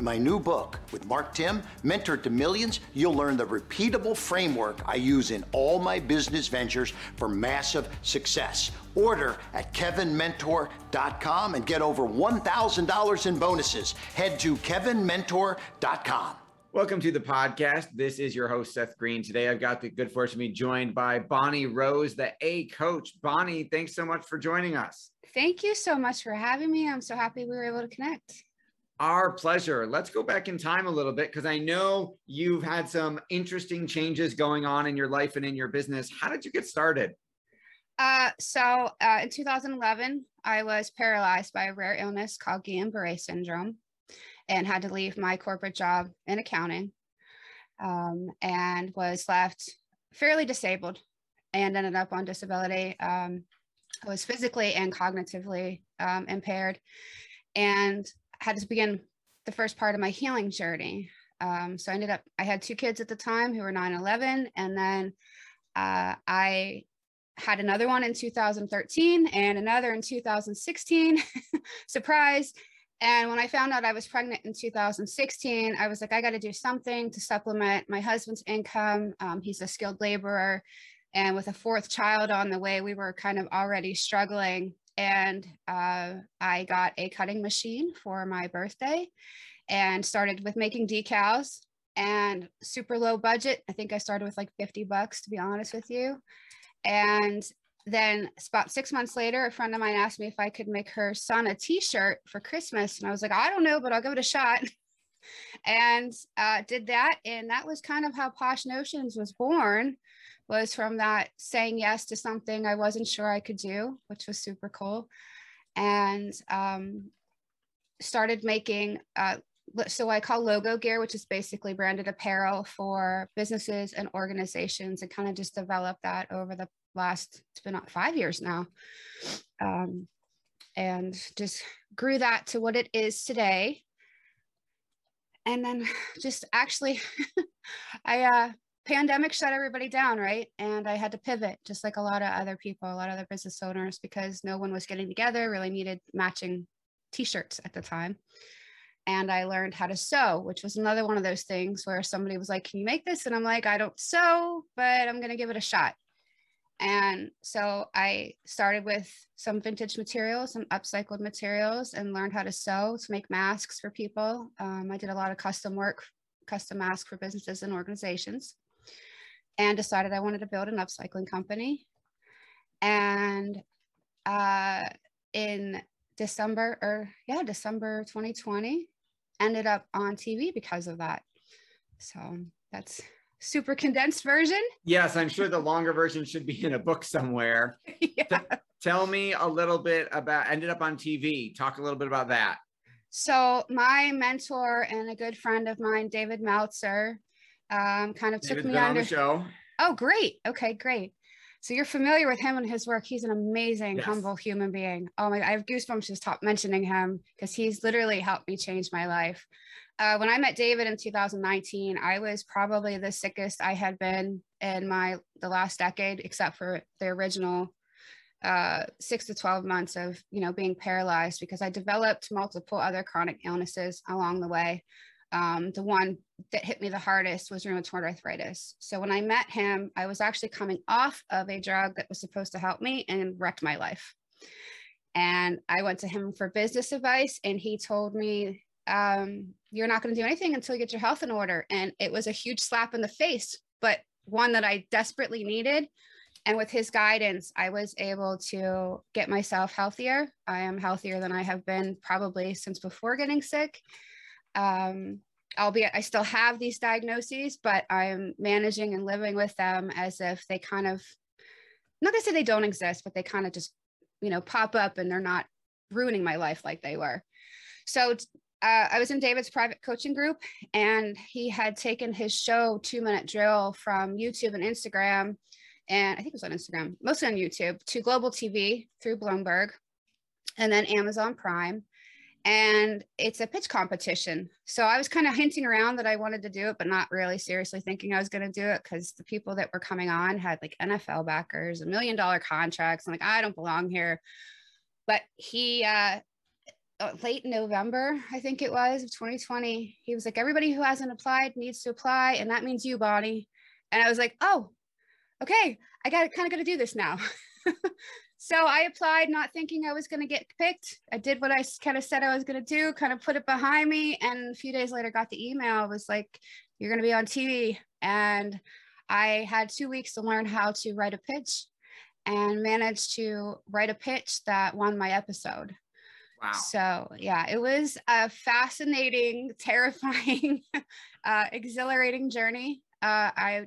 In my new book with Mark Timm, Mentor to Millions, you'll learn the repeatable framework I use in all my business ventures for massive success. Order at kevinmentor.com and get over $1,000 in bonuses. Head to kevinmentor.com. Welcome to the podcast. This is your host, Seth Green. Today, I've got the good fortune to be joined by Bonnie Rose, the A coach. Bonnie, thanks so much for joining us. Thank you so much for having me. I'm so happy we were able to connect. Our pleasure. Let's go back in time a little bit because I know you've had some interesting changes going on in your life and in your business. How did you get started? Uh, so uh, in 2011, I was paralyzed by a rare illness called Guillain-Barré syndrome and had to leave my corporate job in accounting um, and was left fairly disabled and ended up on disability. Um, I was physically and cognitively um, impaired and had to begin the first part of my healing journey. Um, so I ended up, I had two kids at the time who were 9 11. And then uh, I had another one in 2013 and another in 2016. Surprise. And when I found out I was pregnant in 2016, I was like, I got to do something to supplement my husband's income. Um, he's a skilled laborer. And with a fourth child on the way, we were kind of already struggling and uh, I got a cutting machine for my birthday and started with making decals and super low budget. I think I started with like 50 bucks to be honest with you. And then about six months later, a friend of mine asked me if I could make her son a t-shirt for Christmas. And I was like, I don't know, but I'll give it a shot. and uh, did that. And that was kind of how Posh Notions was born was from that saying yes to something I wasn't sure I could do, which was super cool. And um, started making, uh, so I call logo gear, which is basically branded apparel for businesses and organizations, and kind of just developed that over the last, it's been five years now. Um, and just grew that to what it is today. And then just actually, I uh, pandemic shut everybody down, right? And I had to pivot, just like a lot of other people, a lot of other business owners, because no one was getting together, really needed matching t shirts at the time. And I learned how to sew, which was another one of those things where somebody was like, Can you make this? And I'm like, I don't sew, but I'm going to give it a shot. And so I started with some vintage materials, some upcycled materials, and learned how to sew to make masks for people. Um, I did a lot of custom work, custom masks for businesses and organizations and decided I wanted to build an upcycling company. And uh, in December, or yeah, December 2020, ended up on TV because of that. So that's super condensed version. Yes, I'm sure the longer version should be in a book somewhere. yeah. T- tell me a little bit about ended up on TV. Talk a little bit about that. So my mentor and a good friend of mine, David Meltzer, um, kind of David's took me under the show. Oh, great. Okay, great. So you're familiar with him and his work. He's an amazing, yes. humble human being. Oh my, I have goosebumps just top mentioning him because he's literally helped me change my life. uh, when I met David in 2019, I was probably the sickest I had been in my the last decade, except for the original uh, six to 12 months of you know being paralyzed because I developed multiple other chronic illnesses along the way. Um, the one that hit me the hardest was rheumatoid arthritis. So when I met him, I was actually coming off of a drug that was supposed to help me and wrecked my life. And I went to him for business advice, and he told me, um, You're not going to do anything until you get your health in order. And it was a huge slap in the face, but one that I desperately needed. And with his guidance, I was able to get myself healthier. I am healthier than I have been probably since before getting sick. Um, albeit I still have these diagnoses, but I'm managing and living with them as if they kind of, not gonna say they don't exist, but they kind of just, you know, pop up and they're not ruining my life like they were. So uh, I was in David's private coaching group, and he had taken his show Two Minute Drill from YouTube and Instagram, and I think it was on Instagram, mostly on YouTube, to Global TV through Bloomberg, and then Amazon Prime. And it's a pitch competition. So I was kind of hinting around that I wanted to do it, but not really seriously thinking I was going to do it because the people that were coming on had like NFL backers, a million dollar contracts. I'm like, I don't belong here. But he uh, uh, late November, I think it was of 2020. He was like, everybody who hasn't applied needs to apply, and that means you, Bonnie. And I was like, oh, okay, I got kind of got to do this now. so I applied, not thinking I was going to get picked. I did what I kind of said I was going to do, kind of put it behind me, and a few days later, got the email. It was like, you're going to be on TV, and I had two weeks to learn how to write a pitch and managed to write a pitch that won my episode. Wow. So yeah, it was a fascinating, terrifying, uh, exhilarating journey. Uh, I,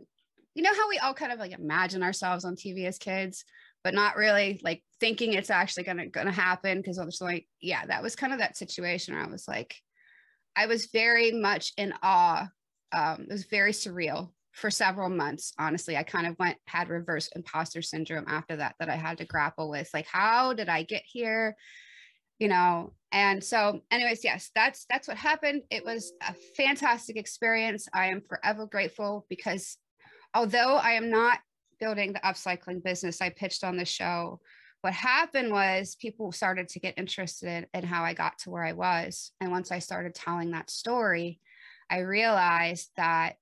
you know how we all kind of like imagine ourselves on TV as kids, but not really like thinking it's actually gonna gonna happen because I was like, yeah, that was kind of that situation where I was like, I was very much in awe. Um, it was very surreal for several months. Honestly, I kind of went had reverse imposter syndrome after that that I had to grapple with. Like, how did I get here? you know and so anyways yes that's that's what happened it was a fantastic experience i am forever grateful because although i am not building the upcycling business i pitched on the show what happened was people started to get interested in how i got to where i was and once i started telling that story i realized that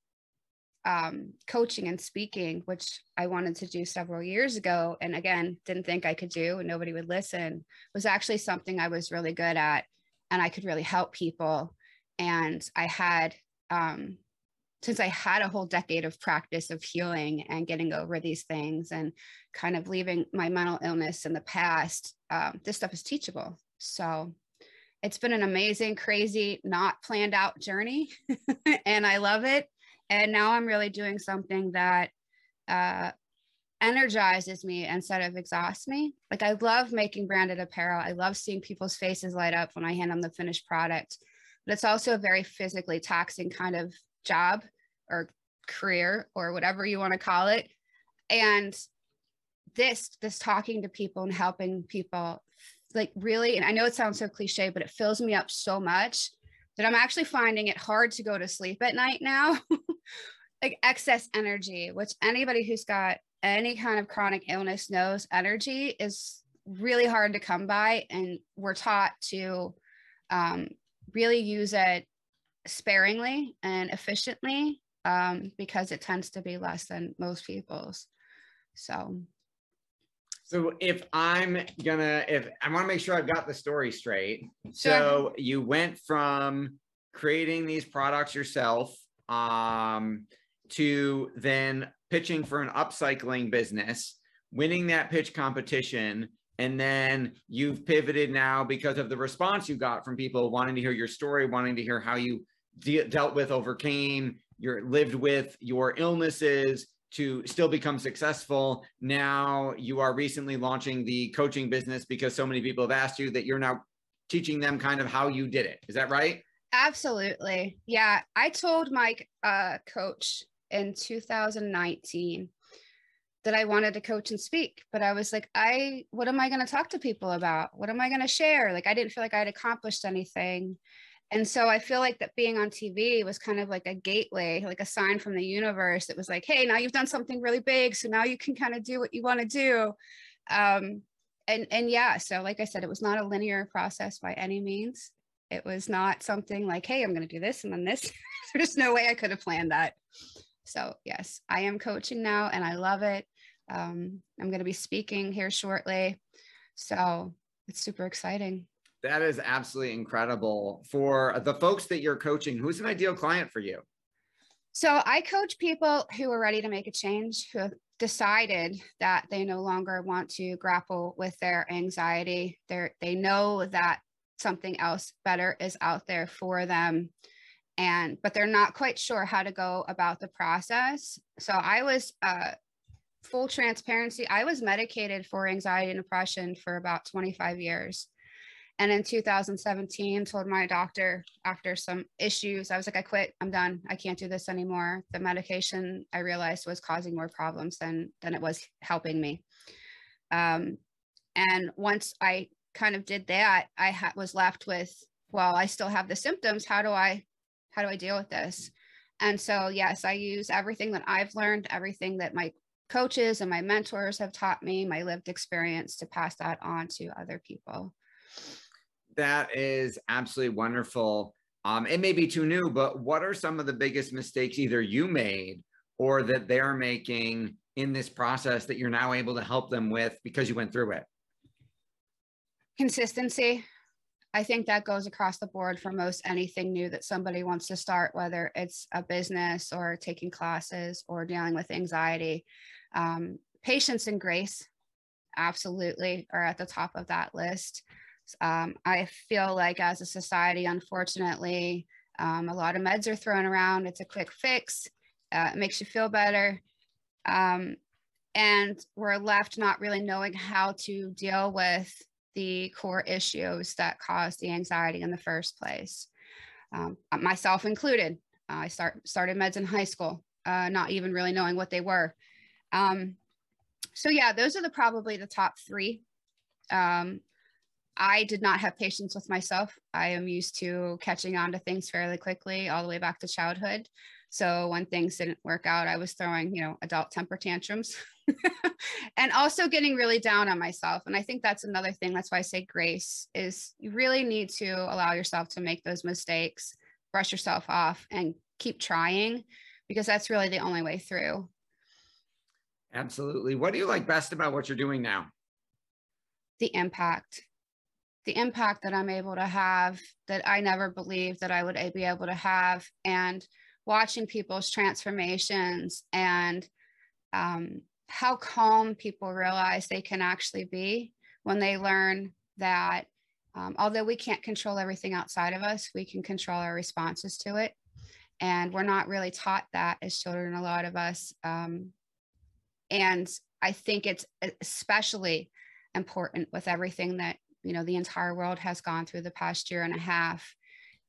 um, coaching and speaking, which I wanted to do several years ago, and again, didn't think I could do, and nobody would listen, was actually something I was really good at, and I could really help people. And I had, um, since I had a whole decade of practice of healing and getting over these things and kind of leaving my mental illness in the past, um, this stuff is teachable. So it's been an amazing, crazy, not planned out journey, and I love it. And now i'm really doing something that uh, energizes me instead of exhausts me. Like i love making branded apparel. I love seeing people's faces light up when i hand them the finished product but it's also a very physically taxing kind of job or career or whatever you want to call it and this this talking to people and helping people like really and i know it sounds so cliche but it fills me up so much that I'm actually finding it hard to go to sleep at night now. like excess energy, which anybody who's got any kind of chronic illness knows energy is really hard to come by. And we're taught to um, really use it sparingly and efficiently um, because it tends to be less than most people's. So so if I'm gonna, if I want to make sure I've got the story straight. Sure. So you went from creating these products yourself um, to then pitching for an upcycling business, winning that pitch competition, and then you've pivoted now because of the response you got from people wanting to hear your story, wanting to hear how you de- dealt with, overcame, your lived with your illnesses, to still become successful. Now you are recently launching the coaching business because so many people have asked you that you're now teaching them kind of how you did it. Is that right? Absolutely. Yeah. I told my uh, coach in 2019 that I wanted to coach and speak, but I was like, I, what am I going to talk to people about? What am I going to share? Like, I didn't feel like I had accomplished anything. And so I feel like that being on TV was kind of like a gateway, like a sign from the universe. It was like, hey, now you've done something really big, so now you can kind of do what you want to do. Um, and and yeah, so like I said, it was not a linear process by any means. It was not something like, hey, I'm going to do this and then this. There's no way I could have planned that. So yes, I am coaching now, and I love it. Um, I'm going to be speaking here shortly, so it's super exciting. That is absolutely incredible. For the folks that you're coaching, who's an ideal client for you? So I coach people who are ready to make a change, who have decided that they no longer want to grapple with their anxiety. They they know that something else better is out there for them and but they're not quite sure how to go about the process. So I was uh full transparency, I was medicated for anxiety and depression for about 25 years. And in 2017, told my doctor after some issues, I was like, I quit. I'm done. I can't do this anymore. The medication I realized was causing more problems than than it was helping me. Um, and once I kind of did that, I ha- was left with, well, I still have the symptoms. How do I, how do I deal with this? And so, yes, I use everything that I've learned, everything that my coaches and my mentors have taught me, my lived experience to pass that on to other people. That is absolutely wonderful. Um, it may be too new, but what are some of the biggest mistakes either you made or that they're making in this process that you're now able to help them with because you went through it? Consistency. I think that goes across the board for most anything new that somebody wants to start, whether it's a business or taking classes or dealing with anxiety. Um, patience and grace absolutely are at the top of that list. Um, I feel like as a society, unfortunately, um, a lot of meds are thrown around. It's a quick fix. Uh, it makes you feel better. Um, and we're left not really knowing how to deal with the core issues that cause the anxiety in the first place. Um, myself included. Uh, I start, started meds in high school, uh, not even really knowing what they were. Um, so yeah, those are the probably the top three. Um, I did not have patience with myself. I am used to catching on to things fairly quickly, all the way back to childhood. So when things didn't work out, I was throwing, you know, adult temper tantrums and also getting really down on myself. And I think that's another thing. That's why I say grace is you really need to allow yourself to make those mistakes, brush yourself off and keep trying because that's really the only way through. Absolutely. What do you like best about what you're doing now? The impact the impact that I'm able to have that I never believed that I would be able to have, and watching people's transformations and um, how calm people realize they can actually be when they learn that um, although we can't control everything outside of us, we can control our responses to it. And we're not really taught that as children, a lot of us. Um, and I think it's especially important with everything that you know the entire world has gone through the past year and a half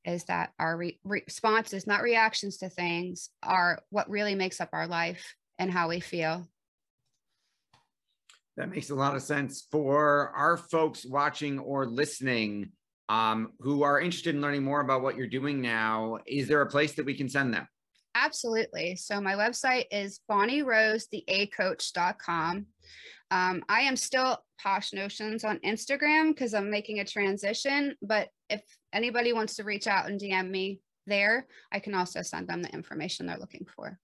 is that our re- responses not reactions to things are what really makes up our life and how we feel. That makes a lot of sense for our folks watching or listening um, who are interested in learning more about what you're doing now. Is there a place that we can send them? Absolutely. So my website is bonnierosetheacoach.com um, I am still Posh Notions on Instagram because I'm making a transition. But if anybody wants to reach out and DM me there, I can also send them the information they're looking for.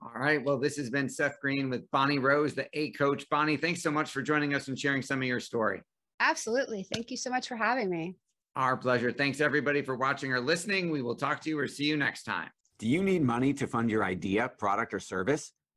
All right. Well, this has been Seth Green with Bonnie Rose, the A coach. Bonnie, thanks so much for joining us and sharing some of your story. Absolutely. Thank you so much for having me. Our pleasure. Thanks everybody for watching or listening. We will talk to you or see you next time. Do you need money to fund your idea, product, or service?